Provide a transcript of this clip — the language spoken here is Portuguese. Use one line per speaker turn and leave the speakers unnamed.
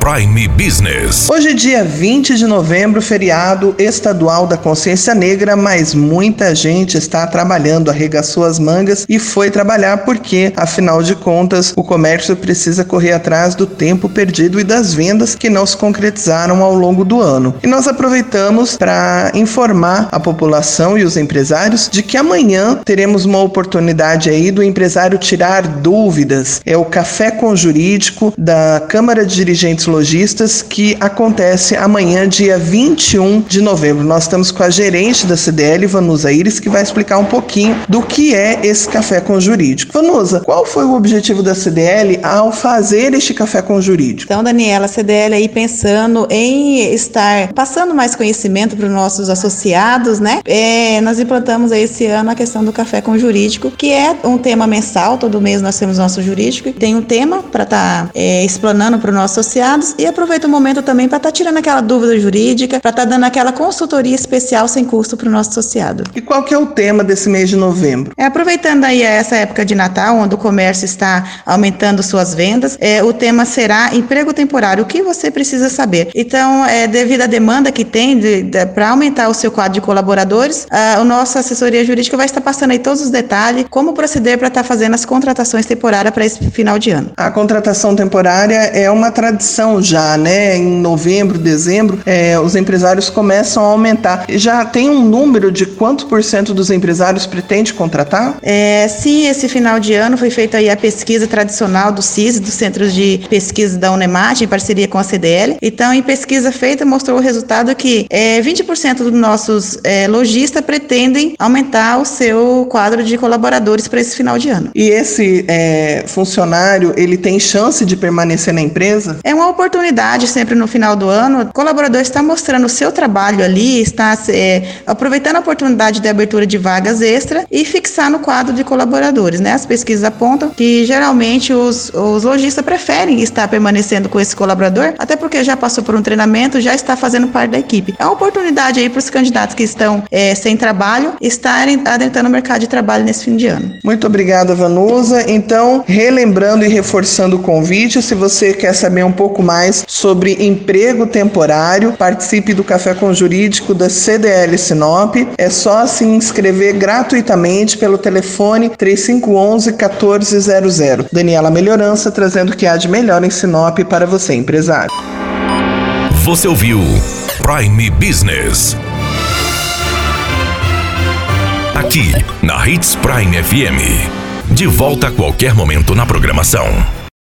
Prime Business.
Hoje é dia 20 de novembro, feriado estadual da consciência negra, mas muita gente está trabalhando, arregaçou as mangas e foi trabalhar porque, afinal de contas, o comércio precisa correr atrás do tempo perdido e das vendas que não se concretizaram ao longo do ano. E nós aproveitamos para informar a população e os empresários de que amanhã teremos uma oportunidade aí do empresário tirar dúvidas. É o Café com Jurídico da Câmara de Dirigentes lojistas que acontece amanhã, dia 21 de novembro. Nós estamos com a gerente da CDL, Vanusa Iris, que vai explicar um pouquinho do que é esse café com jurídico. Vanusa, qual foi o objetivo da CDL ao fazer este café com jurídico?
Então, Daniela, a CDL aí pensando em estar passando mais conhecimento para os nossos associados, né? É, nós implantamos aí esse ano a questão do café com jurídico, que é um tema mensal, todo mês nós temos nosso jurídico, tem um tema para estar tá, é, explanando para os nossos e aproveita o momento também para estar tá tirando aquela dúvida jurídica, para estar tá dando aquela consultoria especial sem custo para o nosso associado.
E qual que é o tema desse mês de novembro?
É, aproveitando aí essa época de Natal, onde o comércio está aumentando suas vendas, é, o tema será emprego temporário, o que você precisa saber. Então, é, devido à demanda que tem de, de, para aumentar o seu quadro de colaboradores, a, a nossa assessoria jurídica vai estar passando aí todos os detalhes, como proceder para estar tá fazendo as contratações temporárias para esse final de ano.
A contratação temporária é uma tradição já, né? Em novembro, dezembro, é, os empresários começam a aumentar. Já tem um número de quanto por cento dos empresários pretende contratar?
É, sim, esse final de ano foi feita aí a pesquisa tradicional do CIS, do Centro de Pesquisa da Unemat, em parceria com a CDL. Então, em pesquisa feita, mostrou o resultado que é, 20% dos nossos é, lojistas pretendem aumentar o seu quadro de colaboradores para esse final de ano.
E esse é, funcionário, ele tem chance de permanecer na empresa?
É uma oportunidade sempre no final do ano, o colaborador está mostrando o seu trabalho ali, está é, aproveitando a oportunidade de abertura de vagas extra e fixar no quadro de colaboradores. Né? As pesquisas apontam que geralmente os, os lojistas preferem estar permanecendo com esse colaborador, até porque já passou por um treinamento, já está fazendo parte da equipe. É uma oportunidade aí para os candidatos que estão é, sem trabalho estarem adentrando o mercado de trabalho nesse fim de ano.
Muito obrigada, Vanusa. Então, relembrando e reforçando o convite, se você quer saber um pouco mais sobre emprego temporário, participe do Café com Jurídico da CDL Sinop. É só se inscrever gratuitamente pelo telefone 3511 1400. Daniela Melhorança trazendo o que há de melhor em Sinop para você, empresário.
Você ouviu Prime Business. Aqui na Hits Prime FM. De volta a qualquer momento na programação.